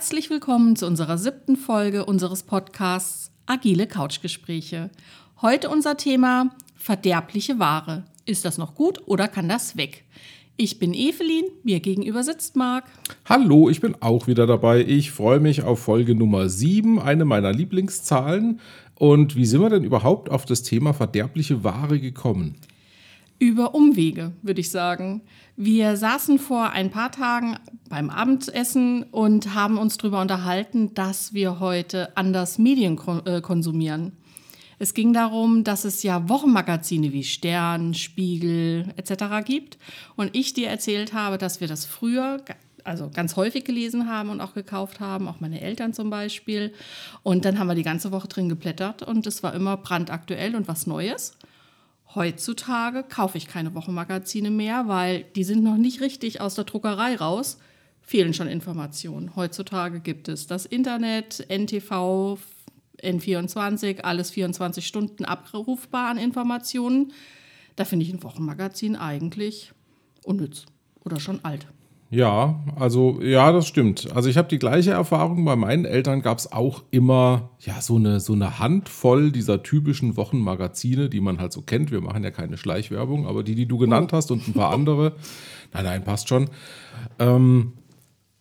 Herzlich willkommen zu unserer siebten Folge unseres Podcasts Agile Couchgespräche. Heute unser Thema verderbliche Ware. Ist das noch gut oder kann das weg? Ich bin Evelyn, mir gegenüber sitzt Marc. Hallo, ich bin auch wieder dabei. Ich freue mich auf Folge Nummer 7, eine meiner Lieblingszahlen. Und wie sind wir denn überhaupt auf das Thema verderbliche Ware gekommen? Über Umwege, würde ich sagen. Wir saßen vor ein paar Tagen beim Abendessen und haben uns darüber unterhalten, dass wir heute anders Medien äh, konsumieren. Es ging darum, dass es ja Wochenmagazine wie Stern, Spiegel etc. gibt. Und ich dir erzählt habe, dass wir das früher also ganz häufig gelesen haben und auch gekauft haben, auch meine Eltern zum Beispiel. Und dann haben wir die ganze Woche drin geblättert und es war immer brandaktuell und was Neues. Heutzutage kaufe ich keine Wochenmagazine mehr, weil die sind noch nicht richtig aus der Druckerei raus. Fehlen schon Informationen. Heutzutage gibt es das Internet, NTV, N24, alles 24 Stunden abrufbar an Informationen. Da finde ich ein Wochenmagazin eigentlich unnütz oder schon alt. Ja, also ja, das stimmt. Also ich habe die gleiche Erfahrung. Bei meinen Eltern gab es auch immer ja so eine, so eine Handvoll dieser typischen Wochenmagazine, die man halt so kennt. Wir machen ja keine Schleichwerbung, aber die, die du genannt hast und ein paar andere. Nein, nein, passt schon. Ähm,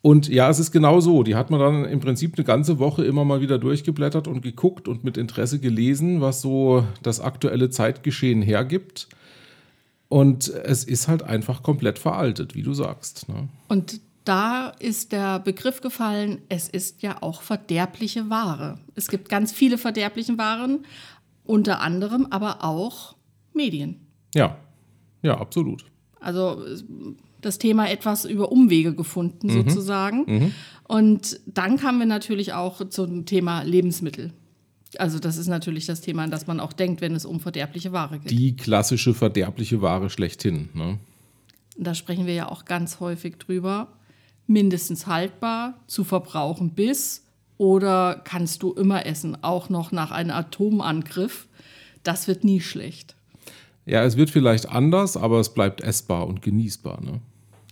und ja, es ist genau so. Die hat man dann im Prinzip eine ganze Woche immer mal wieder durchgeblättert und geguckt und mit Interesse gelesen, was so das aktuelle Zeitgeschehen hergibt. Und es ist halt einfach komplett veraltet, wie du sagst. Ne? Und da ist der Begriff gefallen, es ist ja auch verderbliche Ware. Es gibt ganz viele verderbliche Waren, unter anderem aber auch Medien. Ja, ja, absolut. Also das Thema etwas über Umwege gefunden, mhm. sozusagen. Mhm. Und dann kamen wir natürlich auch zum Thema Lebensmittel. Also das ist natürlich das Thema, an das man auch denkt, wenn es um verderbliche Ware geht. Die klassische verderbliche Ware schlechthin. Ne? Da sprechen wir ja auch ganz häufig drüber. Mindestens haltbar, zu verbrauchen bis oder kannst du immer essen, auch noch nach einem Atomangriff. Das wird nie schlecht. Ja, es wird vielleicht anders, aber es bleibt essbar und genießbar. Ne?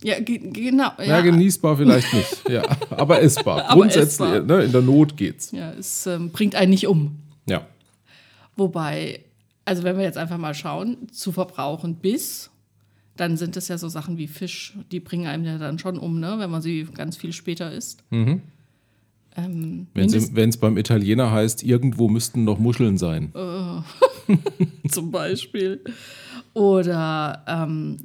Ja, ge genau. Ja. ja. genießbar vielleicht nicht. ja, aber essbar. aber Grundsätzlich, essbar. Ne, in der Not geht's. Ja, es ähm, bringt einen nicht um. Ja. Wobei, also wenn wir jetzt einfach mal schauen, zu verbrauchen bis, dann sind es ja so Sachen wie Fisch, die bringen einem ja dann schon um, ne, wenn man sie ganz viel später isst. Mhm. Ähm, wenn es beim Italiener heißt, irgendwo müssten noch Muscheln sein. Äh, zum Beispiel. Oder ähm,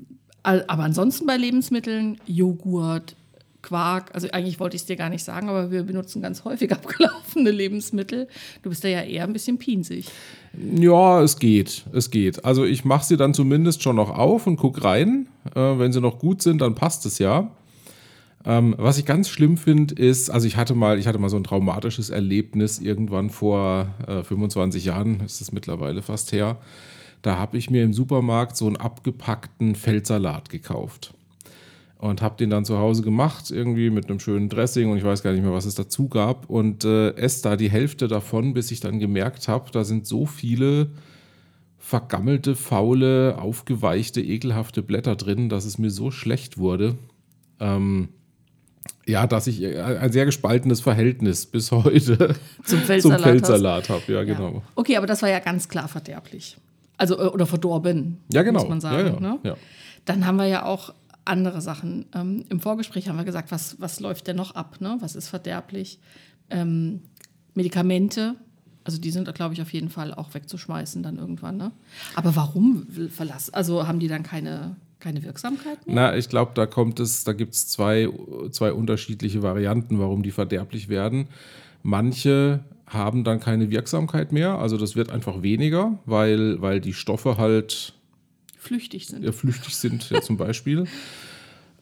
aber ansonsten bei Lebensmitteln, Joghurt, Quark, also eigentlich wollte ich es dir gar nicht sagen, aber wir benutzen ganz häufig abgelaufene Lebensmittel. Du bist da ja eher ein bisschen pinsig. Ja, es geht, es geht. Also ich mache sie dann zumindest schon noch auf und gucke rein. Äh, wenn sie noch gut sind, dann passt es ja. Ähm, was ich ganz schlimm finde, ist, also ich hatte mal, ich hatte mal so ein traumatisches Erlebnis irgendwann vor äh, 25 Jahren, ist es mittlerweile fast her. Da habe ich mir im Supermarkt so einen abgepackten Feldsalat gekauft. Und habe den dann zu Hause gemacht, irgendwie mit einem schönen Dressing und ich weiß gar nicht mehr, was es dazu gab. Und äh, esse da die Hälfte davon, bis ich dann gemerkt habe, da sind so viele vergammelte, faule, aufgeweichte, ekelhafte Blätter drin, dass es mir so schlecht wurde. Ähm, ja, dass ich äh, ein sehr gespaltenes Verhältnis bis heute zum Feldsalat, Feldsalat habe. Ja, genau. Ja. Okay, aber das war ja ganz klar verderblich. Also, äh, oder verdorben, ja, genau. muss man sagen. Ja, ja, ne? Dann haben wir ja auch andere Sachen. Ähm, Im Vorgespräch haben wir gesagt, was, was läuft denn noch ab? Ne? Was ist verderblich? Ähm, Medikamente, also die sind, glaube ich, auf jeden Fall auch wegzuschmeißen dann irgendwann. Ne? Aber warum verlassen? Also haben die dann keine, keine Wirksamkeit mehr? Na, ich glaube, da kommt es, da gibt es zwei, zwei unterschiedliche Varianten, warum die verderblich werden. Manche haben dann keine Wirksamkeit mehr. Also das wird einfach weniger, weil, weil die Stoffe halt flüchtig sind. Ja, flüchtig sind, ja, zum Beispiel.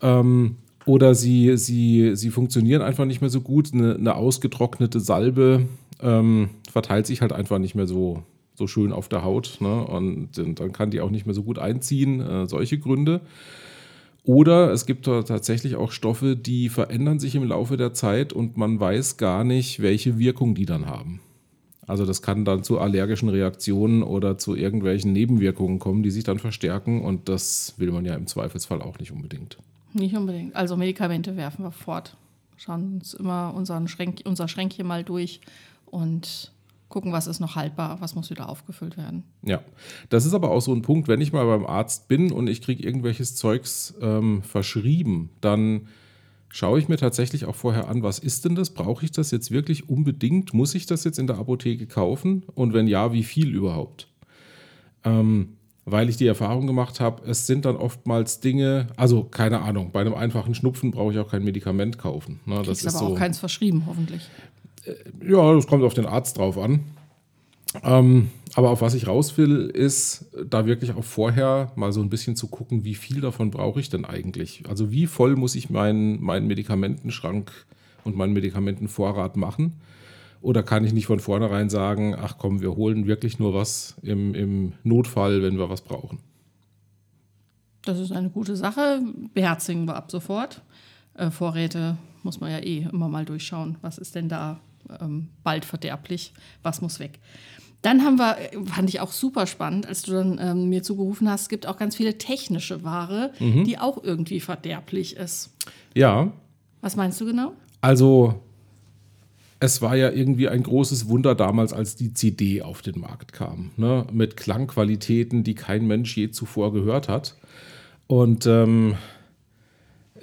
Ähm, oder sie, sie, sie funktionieren einfach nicht mehr so gut. Eine, eine ausgetrocknete Salbe ähm, verteilt sich halt einfach nicht mehr so, so schön auf der Haut. Ne? Und, und dann kann die auch nicht mehr so gut einziehen. Äh, solche Gründe. Oder es gibt tatsächlich auch Stoffe, die verändern sich im Laufe der Zeit und man weiß gar nicht, welche Wirkung die dann haben. Also das kann dann zu allergischen Reaktionen oder zu irgendwelchen Nebenwirkungen kommen, die sich dann verstärken und das will man ja im Zweifelsfall auch nicht unbedingt. Nicht unbedingt. Also Medikamente werfen wir fort. schauen uns immer unseren Schränk, unser Schränkchen mal durch und gucken, was ist noch haltbar, was muss wieder aufgefüllt werden. Ja, das ist aber auch so ein Punkt, wenn ich mal beim Arzt bin und ich kriege irgendwelches Zeugs ähm, verschrieben, dann schaue ich mir tatsächlich auch vorher an, was ist denn das? Brauche ich das jetzt wirklich unbedingt? Muss ich das jetzt in der Apotheke kaufen? Und wenn ja, wie viel überhaupt? Ähm, weil ich die Erfahrung gemacht habe, es sind dann oftmals Dinge, also keine Ahnung, bei einem einfachen Schnupfen brauche ich auch kein Medikament kaufen. Ne? Das ist aber so, auch keins verschrieben, hoffentlich. Ja, das kommt auf den Arzt drauf an. Ähm, aber auf was ich raus will, ist da wirklich auch vorher mal so ein bisschen zu gucken, wie viel davon brauche ich denn eigentlich? Also wie voll muss ich meinen, meinen Medikamentenschrank und meinen Medikamentenvorrat machen? Oder kann ich nicht von vornherein sagen, ach komm, wir holen wirklich nur was im, im Notfall, wenn wir was brauchen? Das ist eine gute Sache. Beherzigen wir ab sofort. Äh, Vorräte muss man ja eh immer mal durchschauen. Was ist denn da ähm, bald verderblich? Was muss weg? Dann haben wir, fand ich auch super spannend, als du dann ähm, mir zugerufen hast, es gibt auch ganz viele technische Ware, mhm. die auch irgendwie verderblich ist. Ja. Was meinst du genau? Also, es war ja irgendwie ein großes Wunder damals, als die CD auf den Markt kam. Ne? Mit Klangqualitäten, die kein Mensch je zuvor gehört hat. Und ähm,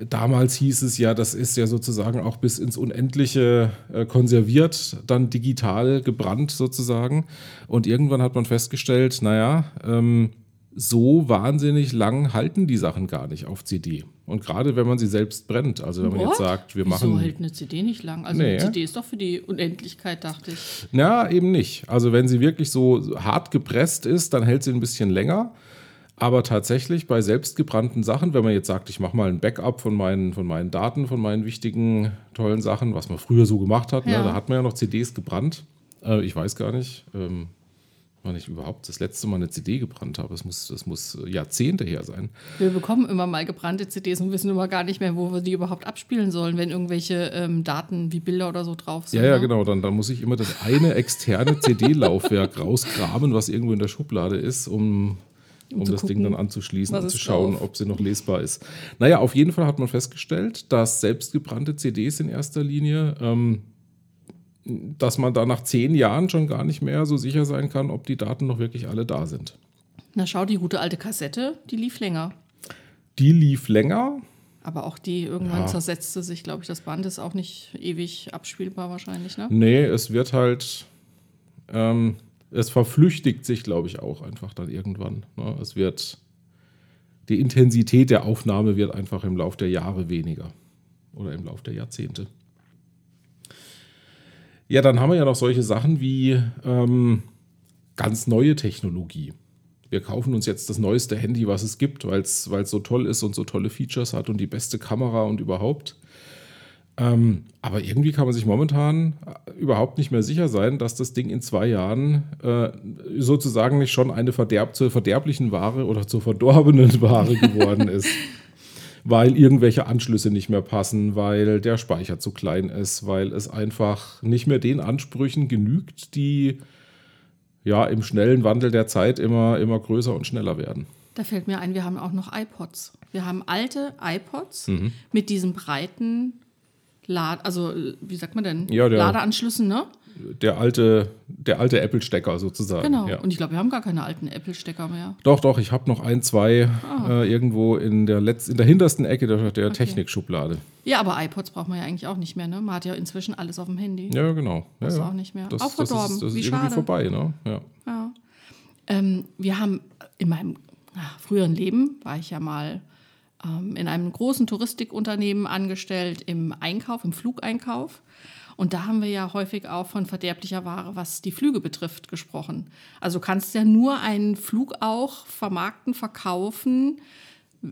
Damals hieß es ja, das ist ja sozusagen auch bis ins Unendliche äh, konserviert, dann digital gebrannt sozusagen. Und irgendwann hat man festgestellt, naja, ähm, so wahnsinnig lang halten die Sachen gar nicht auf CD. Und gerade wenn man sie selbst brennt, also wenn What? man jetzt sagt, wir machen. Wieso hält eine CD nicht lang? Also nee. eine CD ist doch für die Unendlichkeit, dachte ich. Na, eben nicht. Also wenn sie wirklich so hart gepresst ist, dann hält sie ein bisschen länger. Aber tatsächlich bei selbstgebrannten Sachen, wenn man jetzt sagt, ich mache mal ein Backup von meinen, von meinen Daten, von meinen wichtigen, tollen Sachen, was man früher so gemacht hat, ne, ja. ne, da hat man ja noch CDs gebrannt. Äh, ich weiß gar nicht, ähm, wann ich überhaupt das letzte Mal eine CD gebrannt habe. Das muss, das muss Jahrzehnte her sein. Wir bekommen immer mal gebrannte CDs und wissen immer gar nicht mehr, wo wir die überhaupt abspielen sollen, wenn irgendwelche ähm, Daten wie Bilder oder so drauf sind. Ja, ja, ne? genau. Dann, dann muss ich immer das eine externe CD-Laufwerk rausgraben, was irgendwo in der Schublade ist, um um, um das gucken, Ding dann anzuschließen und zu schauen, drauf? ob sie noch lesbar ist. Naja, auf jeden Fall hat man festgestellt, dass selbstgebrannte CDs in erster Linie, ähm, dass man da nach zehn Jahren schon gar nicht mehr so sicher sein kann, ob die Daten noch wirklich alle da sind. Na schau, die gute alte Kassette, die lief länger. Die lief länger. Aber auch die irgendwann ja. zersetzte sich, glaube ich. Das Band ist auch nicht ewig abspielbar wahrscheinlich, ne? Nee, es wird halt. Ähm, es verflüchtigt sich, glaube ich, auch einfach dann irgendwann. Ne? Es wird, die Intensität der Aufnahme wird einfach im Laufe der Jahre weniger oder im Laufe der Jahrzehnte. Ja, dann haben wir ja noch solche Sachen wie ähm, ganz neue Technologie. Wir kaufen uns jetzt das neueste Handy, was es gibt, weil es so toll ist und so tolle Features hat und die beste Kamera und überhaupt. Ähm, aber irgendwie kann man sich momentan äh, überhaupt nicht mehr sicher sein, dass das Ding in zwei Jahren äh, sozusagen nicht schon eine Verderb zur verderblichen Ware oder zur verdorbenen Ware geworden ist. weil irgendwelche Anschlüsse nicht mehr passen, weil der Speicher zu klein ist, weil es einfach nicht mehr den Ansprüchen genügt, die ja im schnellen Wandel der Zeit immer, immer größer und schneller werden. Da fällt mir ein, wir haben auch noch iPods. Wir haben alte iPods mhm. mit diesen breiten Lad also wie sagt man denn? Ja, der, Ladeanschlüssen, ne? Der alte, der alte Apple-Stecker sozusagen. Genau. Ja. Und ich glaube, wir haben gar keine alten Apple-Stecker mehr. Doch, doch, ich habe noch ein, zwei ah. äh, irgendwo in der, Letz-, in der hintersten Ecke der, der okay. Technikschublade. Ja, aber iPods braucht man ja eigentlich auch nicht mehr, ne? Man hat ja inzwischen alles auf dem Handy. Ja, genau. Das ist auch nicht mehr. Das, auch verdorben. Das ist, das wie ist irgendwie schade. vorbei, ne? Ja. ja. Ähm, wir haben in meinem ach, früheren Leben, war ich ja mal in einem großen Touristikunternehmen angestellt im Einkauf, im Flugeinkauf. Und da haben wir ja häufig auch von verderblicher Ware, was die Flüge betrifft, gesprochen. Also du kannst ja nur einen Flug auch vermarkten, verkaufen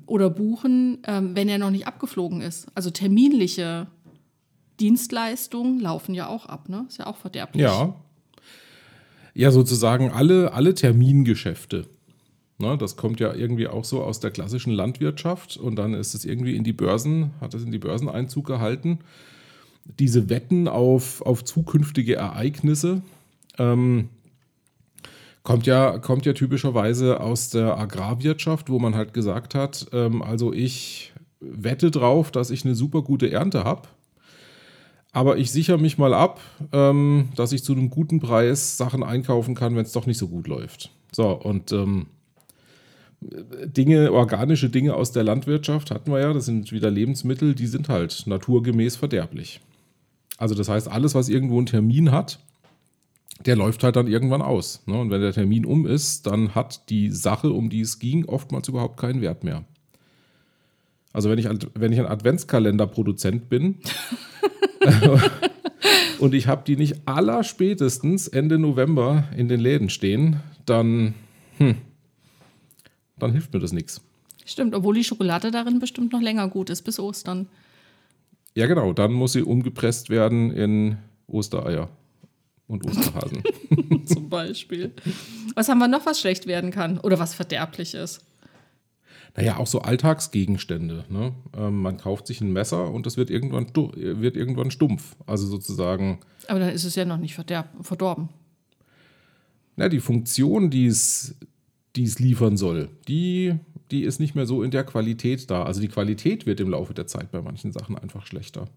oder buchen, ähm, wenn er noch nicht abgeflogen ist. Also terminliche Dienstleistungen laufen ja auch ab, ne? Ist ja auch verderblich. Ja. Ja, sozusagen alle, alle Termingeschäfte. Ne, das kommt ja irgendwie auch so aus der klassischen Landwirtschaft und dann ist es irgendwie in die Börsen, hat es in die Börsen Einzug gehalten. Diese Wetten auf, auf zukünftige Ereignisse ähm, kommt, ja, kommt ja typischerweise aus der Agrarwirtschaft, wo man halt gesagt hat, ähm, also ich wette drauf, dass ich eine super gute Ernte habe. Aber ich sichere mich mal ab, ähm, dass ich zu einem guten Preis Sachen einkaufen kann, wenn es doch nicht so gut läuft. So, und ähm, Dinge, organische Dinge aus der Landwirtschaft hatten wir ja, das sind wieder Lebensmittel, die sind halt naturgemäß verderblich. Also das heißt, alles, was irgendwo einen Termin hat, der läuft halt dann irgendwann aus. Ne? Und wenn der Termin um ist, dann hat die Sache, um die es ging, oftmals überhaupt keinen Wert mehr. Also wenn ich, wenn ich ein Adventskalenderproduzent bin und ich habe die nicht allerspätestens Ende November in den Läden stehen, dann, hm, dann hilft mir das nichts. Stimmt, obwohl die Schokolade darin bestimmt noch länger gut ist, bis Ostern. Ja, genau, dann muss sie umgepresst werden in Ostereier und Osterhasen. Zum Beispiel. Was haben wir noch, was schlecht werden kann oder was verderblich ist? Naja, auch so Alltagsgegenstände. Ne? Ähm, man kauft sich ein Messer und das wird irgendwann, wird irgendwann stumpf. Also sozusagen. Aber dann ist es ja noch nicht verdorben. Na, die Funktion, die es, die es liefern soll, die, die ist nicht mehr so in der Qualität da. Also die Qualität wird im Laufe der Zeit bei manchen Sachen einfach schlechter.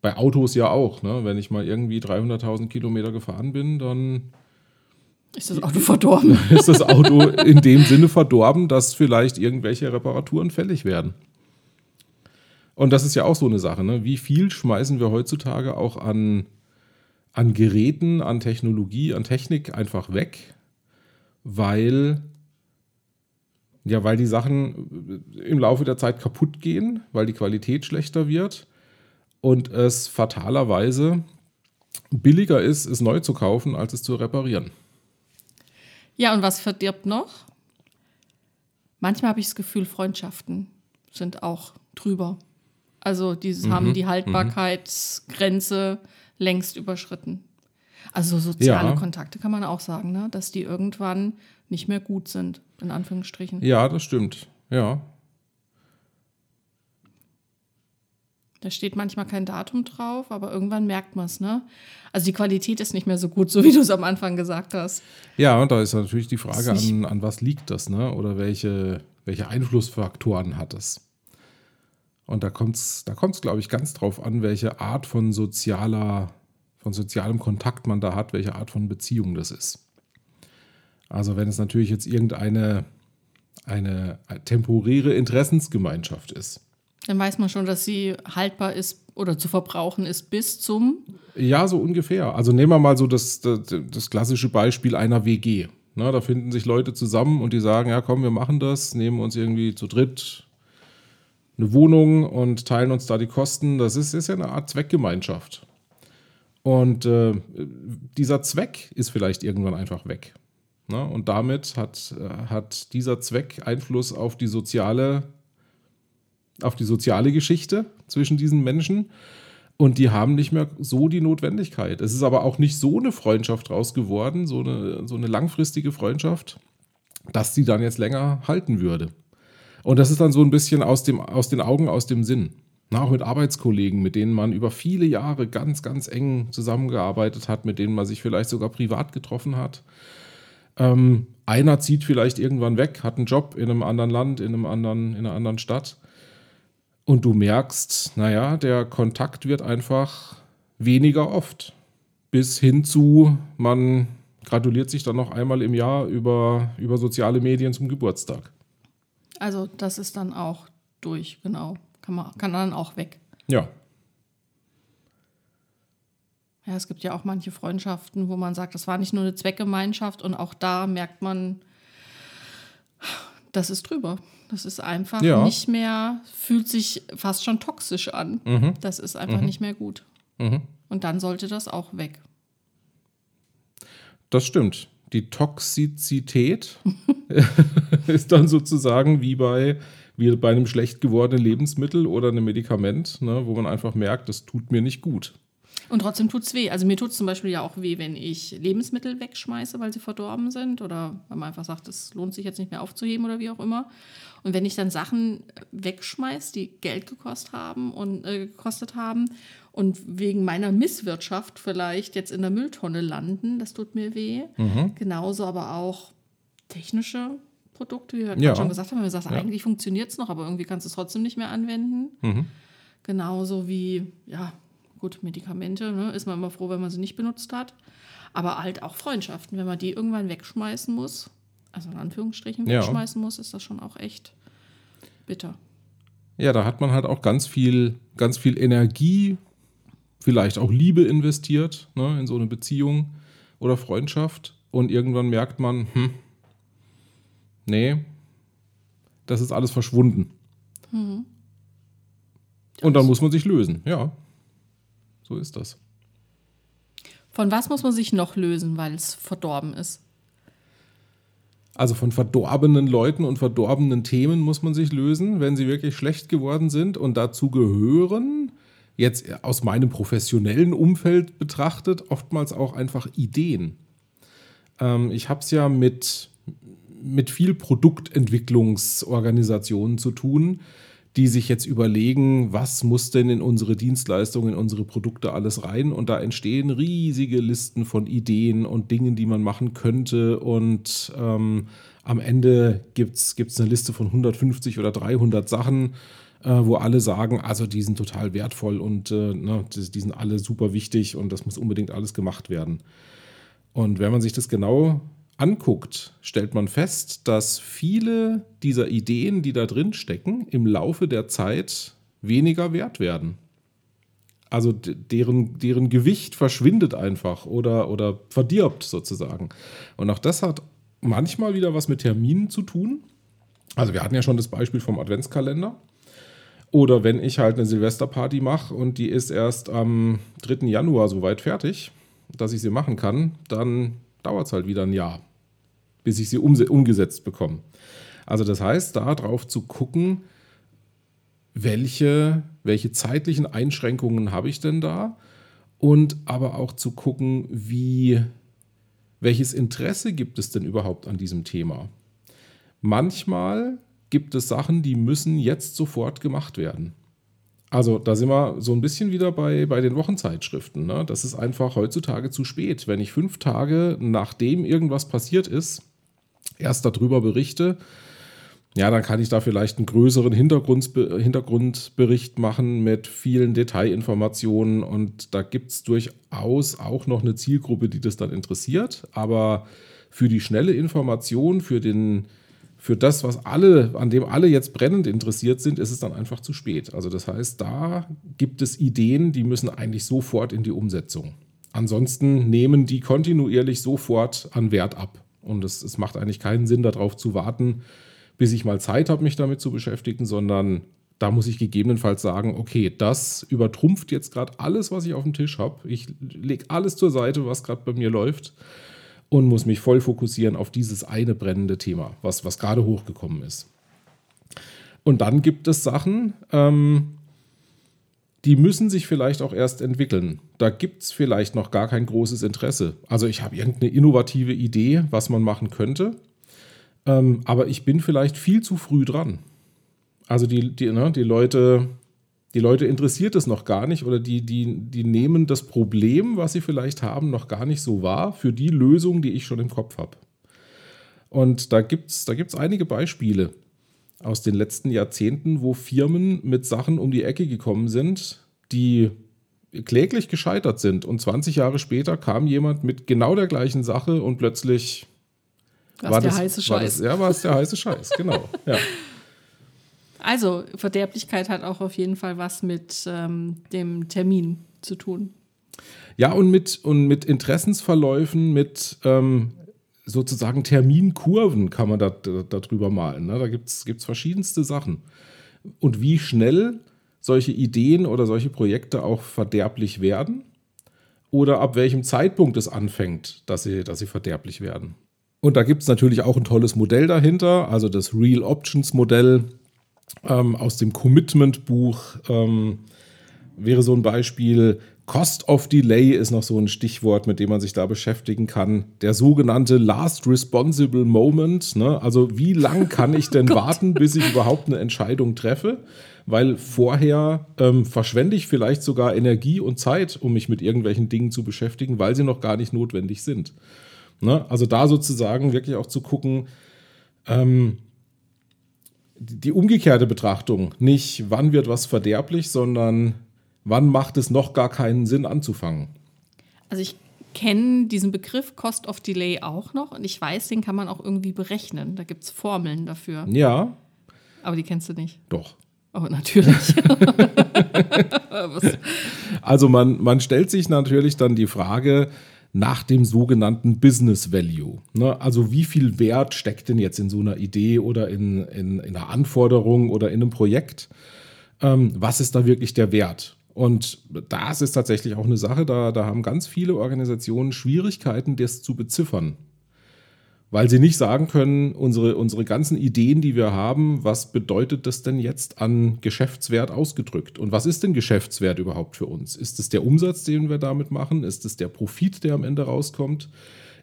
Bei Autos ja auch. Ne? Wenn ich mal irgendwie 300.000 Kilometer gefahren bin, dann ist das Auto verdorben? Ist das Auto in dem Sinne verdorben, dass vielleicht irgendwelche Reparaturen fällig werden? Und das ist ja auch so eine Sache. Ne? Wie viel schmeißen wir heutzutage auch an, an Geräten, an Technologie, an Technik einfach weg, weil, ja, weil die Sachen im Laufe der Zeit kaputt gehen, weil die Qualität schlechter wird und es fatalerweise billiger ist, es neu zu kaufen, als es zu reparieren. Ja, und was verdirbt noch? Manchmal habe ich das Gefühl, Freundschaften sind auch drüber. Also die mhm, haben die mhm. Haltbarkeitsgrenze längst überschritten. Also soziale ja. Kontakte kann man auch sagen, ne? dass die irgendwann nicht mehr gut sind, in Anführungsstrichen. Ja, das stimmt. Ja. Da steht manchmal kein Datum drauf, aber irgendwann merkt man es, ne? Also die Qualität ist nicht mehr so gut, so wie du es am Anfang gesagt hast. Ja, und da ist natürlich die Frage, an, an was liegt das, ne? Oder welche, welche Einflussfaktoren hat es? Und da kommt es, da kommt's, glaube ich, ganz drauf an, welche Art von sozialer, von sozialem Kontakt man da hat, welche Art von Beziehung das ist. Also wenn es natürlich jetzt irgendeine eine temporäre Interessensgemeinschaft ist, dann weiß man schon, dass sie haltbar ist oder zu verbrauchen ist bis zum. Ja, so ungefähr. Also nehmen wir mal so das, das, das klassische Beispiel einer WG. Na, da finden sich Leute zusammen und die sagen, ja komm, wir machen das, nehmen uns irgendwie zu dritt eine Wohnung und teilen uns da die Kosten. Das ist, ist ja eine Art Zweckgemeinschaft. Und äh, dieser Zweck ist vielleicht irgendwann einfach weg. Na, und damit hat, äh, hat dieser Zweck Einfluss auf die soziale auf die soziale Geschichte zwischen diesen Menschen. Und die haben nicht mehr so die Notwendigkeit. Es ist aber auch nicht so eine Freundschaft draus geworden, so eine, so eine langfristige Freundschaft, dass die dann jetzt länger halten würde. Und das ist dann so ein bisschen aus, dem, aus den Augen, aus dem Sinn. Na, mit Arbeitskollegen, mit denen man über viele Jahre ganz, ganz eng zusammengearbeitet hat, mit denen man sich vielleicht sogar privat getroffen hat. Ähm, einer zieht vielleicht irgendwann weg, hat einen Job in einem anderen Land, in, einem anderen, in einer anderen Stadt. Und du merkst, naja, der Kontakt wird einfach weniger oft. Bis hin zu, man gratuliert sich dann noch einmal im Jahr über, über soziale Medien zum Geburtstag. Also das ist dann auch durch, genau. Kann, man, kann dann auch weg. Ja. Ja, es gibt ja auch manche Freundschaften, wo man sagt, das war nicht nur eine Zweckgemeinschaft und auch da merkt man, das ist drüber. Das ist einfach ja. nicht mehr, fühlt sich fast schon toxisch an. Mhm. Das ist einfach mhm. nicht mehr gut. Mhm. Und dann sollte das auch weg. Das stimmt. Die Toxizität ist dann sozusagen wie bei, wie bei einem schlecht gewordenen Lebensmittel oder einem Medikament, ne, wo man einfach merkt, das tut mir nicht gut. Und trotzdem tut es weh. Also mir tut es zum Beispiel ja auch weh, wenn ich Lebensmittel wegschmeiße, weil sie verdorben sind oder weil man einfach sagt, es lohnt sich jetzt nicht mehr aufzuheben oder wie auch immer. Und wenn ich dann Sachen wegschmeiße, die Geld gekostet haben und äh, gekostet haben und wegen meiner Misswirtschaft vielleicht jetzt in der Mülltonne landen, das tut mir weh. Mhm. Genauso aber auch technische Produkte, wie wir ja. schon gesagt haben, wenn man sagt, ja. eigentlich funktioniert es noch, aber irgendwie kannst du es trotzdem nicht mehr anwenden. Mhm. Genauso wie, ja, gut, Medikamente, ne, ist man immer froh, wenn man sie nicht benutzt hat. Aber halt auch Freundschaften, wenn man die irgendwann wegschmeißen muss, also in Anführungsstrichen Ja. wegschmeißen muss, ist das schon auch echt bitter. Ja, da hat man halt auch ganz viel, ganz viel Energie, vielleicht auch Liebe investiert ne, in so eine Beziehung oder Freundschaft. Und irgendwann merkt man, hm, nee, das ist alles verschwunden. Und dann muss man sich lösen, ja. So ist das. Von was muss man sich noch lösen, weil es verdorben ist? Also von verdorbenen Leuten und verdorbenen Themen muss man sich lösen, wenn sie wirklich schlecht geworden sind. Und dazu gehören, jetzt aus meinem professionellen Umfeld betrachtet, oftmals auch einfach Ideen. Ähm, ich habe es ja mit, mit viel Produktentwicklungsorganisationen zu tun, die sich jetzt überlegen, was muss denn in unsere Dienstleistungen, in unsere Produkte alles rein. Und da entstehen riesige Listen von Ideen und Dingen, die man machen könnte. Und ähm, am Ende gibt es eine Liste von 150 oder 300 Sachen, äh, wo alle sagen, also die sind total wertvoll und äh, ne, die, die sind alle super wichtig und das muss unbedingt alles gemacht werden. Und wenn man sich das genau anguckt, stellt man fest, dass viele dieser Ideen, die da drin stecken, im Laufe der Zeit weniger wert werden. Also deren, deren Gewicht verschwindet einfach oder, oder verdirbt sozusagen. Und auch das hat manchmal wieder was mit Terminen zu tun. Also wir hatten ja schon das Beispiel vom Adventskalender. Oder wenn ich halt eine Silvesterparty mache und die ist erst am 3. Januar soweit fertig, dass ich sie machen kann, dann dauert es halt wieder ein Jahr, bis ich sie umgesetzt bekomme. Also das heißt, da drauf zu gucken, welche, welche zeitlichen Einschränkungen habe ich denn da und aber auch zu gucken, wie, welches Interesse gibt es denn überhaupt an diesem Thema. Manchmal gibt es Sachen, die müssen jetzt sofort gemacht werden. Also da sind wir so ein bisschen wieder bei, bei den Wochenzeitschriften. Ne? Das ist einfach heutzutage zu spät. Wenn ich fünf Tage nachdem irgendwas passiert ist, erst darüber berichte, ja, dann kann ich da vielleicht einen größeren Hintergrundbe Hintergrundbericht machen mit vielen Detailinformationen und da gibt es durchaus auch noch eine Zielgruppe, die das dann interessiert. Aber für die schnelle Information, für den, für das, was alle, an dem alle jetzt brennend interessiert sind, ist es dann einfach zu spät. Also das heißt, da gibt es Ideen, die müssen eigentlich sofort in die Umsetzung. Ansonsten nehmen die kontinuierlich sofort an Wert ab. Und es, es macht eigentlich keinen Sinn, darauf zu warten, bis ich mal Zeit habe, mich damit zu beschäftigen, sondern da muss ich gegebenenfalls sagen, okay, das übertrumpft jetzt gerade alles, was ich auf dem Tisch habe. Ich lege alles zur Seite, was gerade bei mir läuft und muss mich voll fokussieren auf dieses eine brennende Thema, was, was gerade hochgekommen ist. Und dann gibt es Sachen, ähm, die müssen sich vielleicht auch erst entwickeln. Da gibt es vielleicht noch gar kein großes Interesse. Also ich habe irgendeine innovative Idee, was man machen könnte, ähm, aber ich bin vielleicht viel zu früh dran. Also die, die, ne, die, Leute, die Leute interessiert es noch gar nicht oder die, die, die nehmen das Problem, was sie vielleicht haben, noch gar nicht so wahr für die Lösung, die ich schon im Kopf habe. Und da gibt es da gibt's einige Beispiele aus den letzten Jahrzehnten, wo Firmen mit Sachen um die Ecke gekommen sind, die kläglich gescheitert sind. Und 20 Jahre später kam jemand mit genau der gleichen Sache und plötzlich Was war der das, heiße war Scheiß. Das, ja, war es der heiße Scheiß, genau. Ja. Also, Verderblichkeit hat auch auf jeden Fall was mit ähm, dem Termin zu tun. Ja, und mit, und mit Interessensverläufen, mit ähm, sozusagen Terminkurven kann man da, da, darüber malen. Ne? Da gibt es verschiedenste Sachen. Und wie schnell solche Ideen oder solche Projekte auch verderblich werden oder ab welchem Zeitpunkt es anfängt, dass sie, dass sie verderblich werden. Und da gibt es natürlich auch ein tolles Modell dahinter, also das Real Options Modell ähm, aus dem Commitment-Buch ähm, wäre so ein Beispiel. Cost of Delay ist noch so ein Stichwort, mit dem man sich da beschäftigen kann. Der sogenannte Last Responsible Moment. Ne? Also wie lang kann ich denn warten, bis ich überhaupt eine Entscheidung treffe? Weil vorher ähm, verschwende ich vielleicht sogar Energie und Zeit, um mich mit irgendwelchen Dingen zu beschäftigen, weil sie noch gar nicht notwendig sind. Ne? Also da sozusagen wirklich auch zu gucken, ähm, die umgekehrte Betrachtung, nicht wann wird was verderblich, sondern wann macht es noch gar keinen Sinn anzufangen? Also ich kenne diesen Begriff Cost of Delay auch noch und ich weiß, den kann man auch irgendwie berechnen. Da gibt es Formeln dafür. Ja. Aber die kennst du nicht. Doch. Oh, natürlich. also man, man stellt sich natürlich dann die Frage nach dem sogenannten Business Value. Ne? Also wie viel Wert steckt denn jetzt in so einer Idee oder in, in, in einer Anforderung oder in einem Projekt? Ähm, was ist da wirklich der Wert? Und das ist tatsächlich auch eine Sache, da, da haben ganz viele Organisationen Schwierigkeiten, das zu beziffern. Weil sie nicht sagen können, unsere, unsere ganzen Ideen, die wir haben, was bedeutet das denn jetzt an Geschäftswert ausgedrückt? Und was ist denn Geschäftswert überhaupt für uns? Ist es der Umsatz, den wir damit machen? Ist es der Profit, der am Ende rauskommt?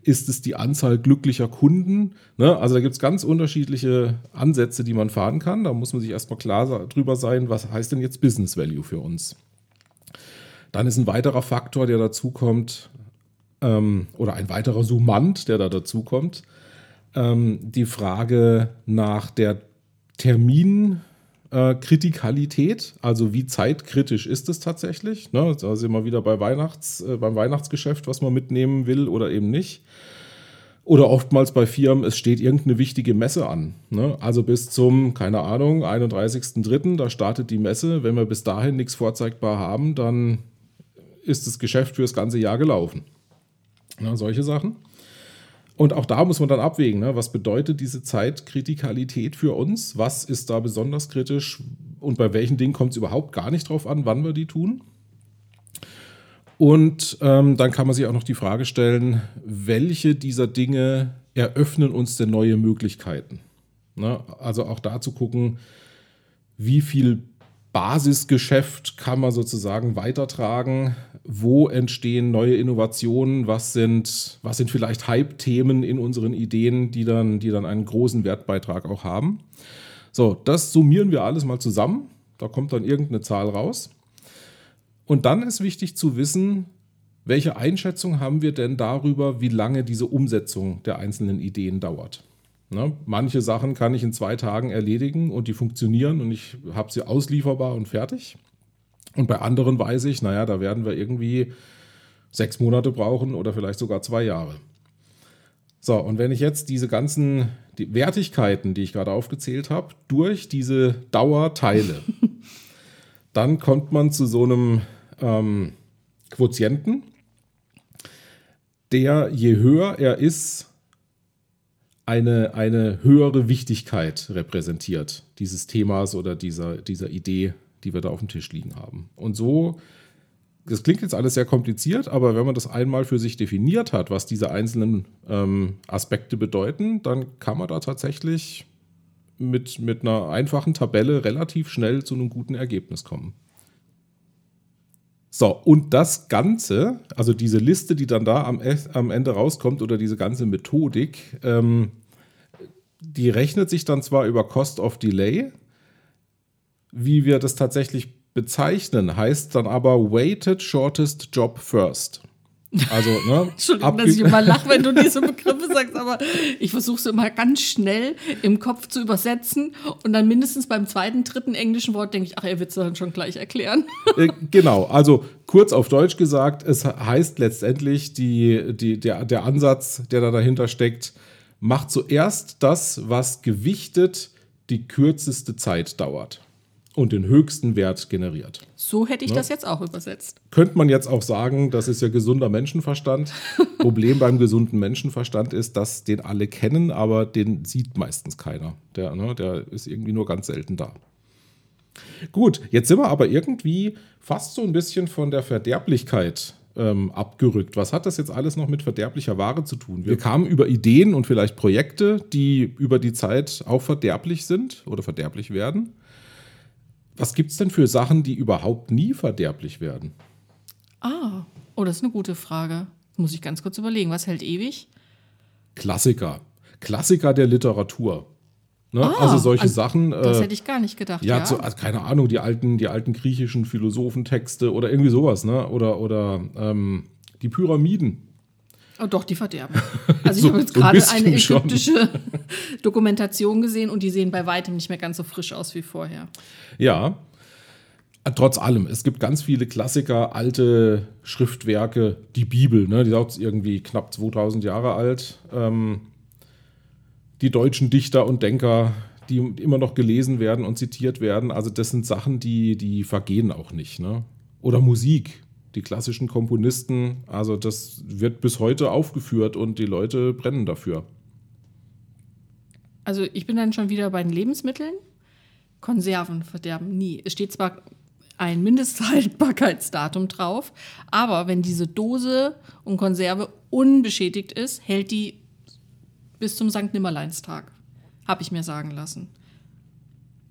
Ist es die Anzahl glücklicher Kunden? Ne? Also da gibt es ganz unterschiedliche Ansätze, die man fahren kann. Da muss man sich erstmal klar drüber sein, was heißt denn jetzt Business Value für uns? Dann ist ein weiterer Faktor, der dazu kommt, ähm, oder ein weiterer Summand, der da dazu kommt, ähm, die Frage nach der Terminkritikalität, äh, also wie zeitkritisch ist es tatsächlich? Ne? Da sind wir wieder bei Weihnachts, äh, beim Weihnachtsgeschäft, was man mitnehmen will oder eben nicht. Oder oftmals bei Firmen, es steht irgendeine wichtige Messe an. Ne? Also bis zum, keine Ahnung, 31.03., da startet die Messe. Wenn wir bis dahin nichts vorzeigbar haben, dann ist das Geschäft für das ganze Jahr gelaufen. Na, solche Sachen. Und auch da muss man dann abwägen, ne? was bedeutet diese Zeitkritikalität für uns? Was ist da besonders kritisch und bei welchen Dingen kommt es überhaupt gar nicht drauf an, wann wir die tun? Und ähm, dann kann man sich auch noch die Frage stellen, welche dieser Dinge eröffnen uns denn neue Möglichkeiten? Ne? Also auch da zu gucken, wie viel Basisgeschäft kann man sozusagen weitertragen? Wo entstehen neue Innovationen? Was sind, was sind vielleicht Hype-Themen in unseren Ideen, die dann, die dann einen großen Wertbeitrag auch haben? So, das summieren wir alles mal zusammen. Da kommt dann irgendeine Zahl raus. Und dann ist wichtig zu wissen, welche Einschätzung haben wir denn darüber, wie lange diese Umsetzung der einzelnen Ideen dauert? Ne? Manche Sachen kann ich in zwei Tagen erledigen und die funktionieren und ich habe sie auslieferbar und fertig. Und bei anderen weiß ich, naja, da werden wir irgendwie sechs Monate brauchen oder vielleicht sogar zwei Jahre. So, und wenn ich jetzt diese ganzen die Wertigkeiten, die ich gerade aufgezählt habe, durch diese Dauer teile, dann kommt man zu so einem ähm, Quotienten, der je höher er ist, eine, eine höhere Wichtigkeit repräsentiert, dieses Themas oder dieser, dieser Idee, die wir da auf dem Tisch liegen haben. Und so, das klingt jetzt alles sehr kompliziert, aber wenn man das einmal für sich definiert hat, was diese einzelnen ähm, Aspekte bedeuten, dann kann man da tatsächlich mit, mit einer einfachen Tabelle relativ schnell zu einem guten Ergebnis kommen. So, und das Ganze, also diese Liste, die dann da am, am Ende rauskommt oder diese ganze Methodik, ähm, die rechnet sich dann zwar über Cost of Delay, wie wir das tatsächlich bezeichnen, heißt dann aber Weighted Shortest Job First. Also, ne? Entschuldigung, dass ich immer lache, wenn du diese Begriffe sagst, aber ich versuche es immer ganz schnell im Kopf zu übersetzen und dann mindestens beim zweiten, dritten englischen Wort denke ich, ach, er wird es dann schon gleich erklären. Äh, genau, also kurz auf Deutsch gesagt, es heißt letztendlich, die, die, der, der Ansatz, der da dahinter steckt, macht zuerst das, was gewichtet die kürzeste Zeit dauert und den höchsten Wert generiert. So hätte ich ne? das jetzt auch übersetzt. Könnte man jetzt auch sagen, das ist ja gesunder Menschenverstand. Problem beim gesunden Menschenverstand ist, dass den alle kennen, aber den sieht meistens keiner. Der, ne, der ist irgendwie nur ganz selten da. Gut, jetzt sind wir aber irgendwie fast so ein bisschen von der Verderblichkeit ähm, abgerückt. Was hat das jetzt alles noch mit verderblicher Ware zu tun? Wir kamen über Ideen und vielleicht Projekte, die über die Zeit auch verderblich sind oder verderblich werden. Was gibt es denn für Sachen, die überhaupt nie verderblich werden? Ah, oh, das ist eine gute Frage. Muss ich ganz kurz überlegen. Was hält ewig? Klassiker. Klassiker der Literatur. Ne? Ah, also solche also, Sachen. Das äh, hätte ich gar nicht gedacht. Ja, ja. Zu, also keine Ahnung, die alten, die alten griechischen Philosophentexte oder irgendwie sowas, ne? Oder, oder ähm, die Pyramiden. Oh, doch, die verderben. Also ich so, habe jetzt gerade ein eine ägyptische Dokumentation gesehen und die sehen bei weitem nicht mehr ganz so frisch aus wie vorher. Ja. Trotz allem, es gibt ganz viele Klassiker, alte Schriftwerke, die Bibel, ne, die ist irgendwie knapp 2000 Jahre alt. Ähm, die deutschen Dichter und Denker, die immer noch gelesen werden und zitiert werden, also das sind Sachen, die, die vergehen auch nicht. Ne? Oder Musik, die klassischen Komponisten, also das wird bis heute aufgeführt und die Leute brennen dafür. Also ich bin dann schon wieder bei den Lebensmitteln. Konserven verderben nie. Es steht zwar ein Mindesthaltbarkeitsdatum drauf, aber wenn diese Dose und Konserve unbeschädigt ist, hält die bis zum St. Nimmerleinstag. Habe ich mir sagen lassen.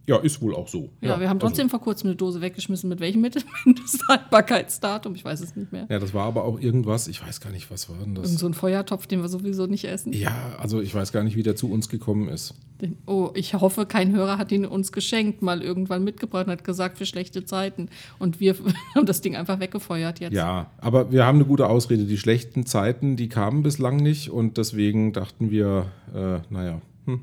Ja, ist wohl auch so. Ja, wir haben trotzdem also. vor kurzem eine Dose weggeschmissen. Mit welchem Mittel? Mindesthaltbarkeitsdatum? Ich weiß es nicht mehr. Ja, das war aber auch irgendwas, ich weiß gar nicht, was war denn das? Irgend so ein Feuertopf, den wir sowieso nicht essen. Ja, also ich weiß gar nicht, wie der zu uns gekommen ist. Oh, ich hoffe, kein Hörer hat ihn uns geschenkt, mal irgendwann mitgebracht und hat gesagt, für schlechte Zeiten. Und wir haben das Ding einfach weggefeuert jetzt. Ja, aber wir haben eine gute Ausrede. Die schlechten Zeiten, die kamen bislang nicht und deswegen dachten wir, äh, naja, hm.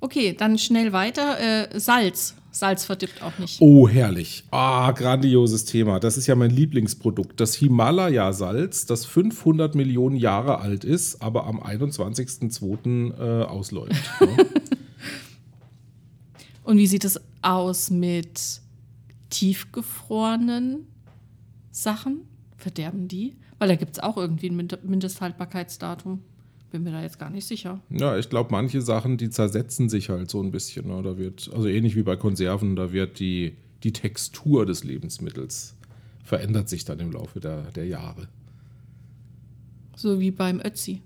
Okay, dann schnell weiter. Äh, Salz. Salz verdirbt auch nicht. Oh, herrlich. Ah, grandioses Thema. Das ist ja mein Lieblingsprodukt. Das Himalaya-Salz, das 500 Millionen Jahre alt ist, aber am 21.02. Äh, ausläuft. Ne? Und wie sieht es aus mit tiefgefrorenen Sachen? Verderben die? Weil da gibt es auch irgendwie ein Mindesthaltbarkeitsdatum. Bin mir da jetzt gar nicht sicher. Ja, ich glaube, manche Sachen, die zersetzen sich halt so ein bisschen. Ne? Da wird, also ähnlich wie bei Konserven, da wird die, die Textur des Lebensmittels verändert sich dann im Laufe der, der Jahre. So wie beim Ötzi.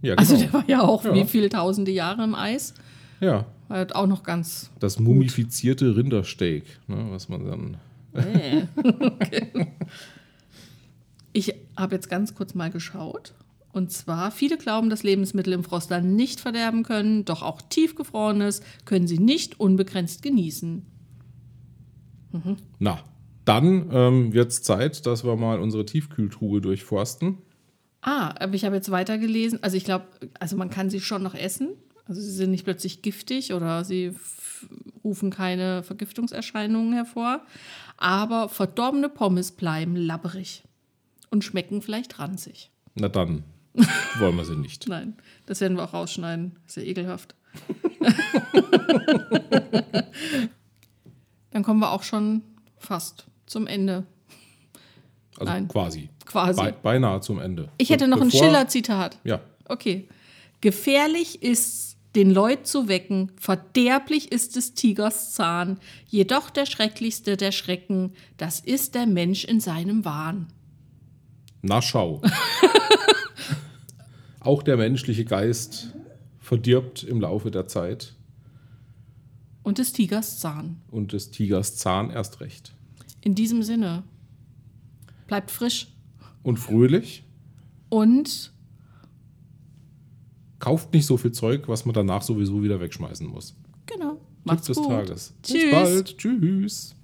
Ja, also genau. Also der war ja auch ja. wie viele tausende Jahre im Eis. Ja. War halt auch noch ganz. Das mumifizierte gut. Rindersteak, ne, was man dann. Nee. okay. Ich habe jetzt ganz kurz mal geschaut. Und zwar, viele glauben, dass Lebensmittel im Froster nicht verderben können, doch auch tiefgefrorenes können sie nicht unbegrenzt genießen. Mhm. Na, dann ähm, wird es Zeit, dass wir mal unsere Tiefkühltruhe durchforsten. Ah, aber ich habe jetzt weitergelesen. Also ich glaube, also man kann sie schon noch essen. Also sie sind nicht plötzlich giftig oder sie rufen keine Vergiftungserscheinungen hervor. Aber verdorbene Pommes bleiben labberig und schmecken vielleicht ranzig. Na dann, wollen wir sie nicht. Nein, das werden wir auch rausschneiden. Ist ja ekelhaft. Dann kommen wir auch schon fast zum Ende. Also Nein. quasi. Quasi. Be beinahe zum Ende. Ich hätte noch Bevor, ein Schiller-Zitat. Ja. Okay. Gefährlich ist den Leut zu wecken, verderblich ist des Tigers Zahn, jedoch der schrecklichste der Schrecken, das ist der Mensch in seinem Wahn. Na schau. Auch der menschliche Geist verdirbt im Laufe der Zeit. Und des Tigers Zahn. Und des Tigers Zahn erst recht. In diesem Sinne, bleibt frisch. Und fröhlich. Und kauft nicht so viel Zeug, was man danach sowieso wieder wegschmeißen muss. Genau. Macht's Tipp des gut. Tages. Tschüss. Bis bald. Tschüss.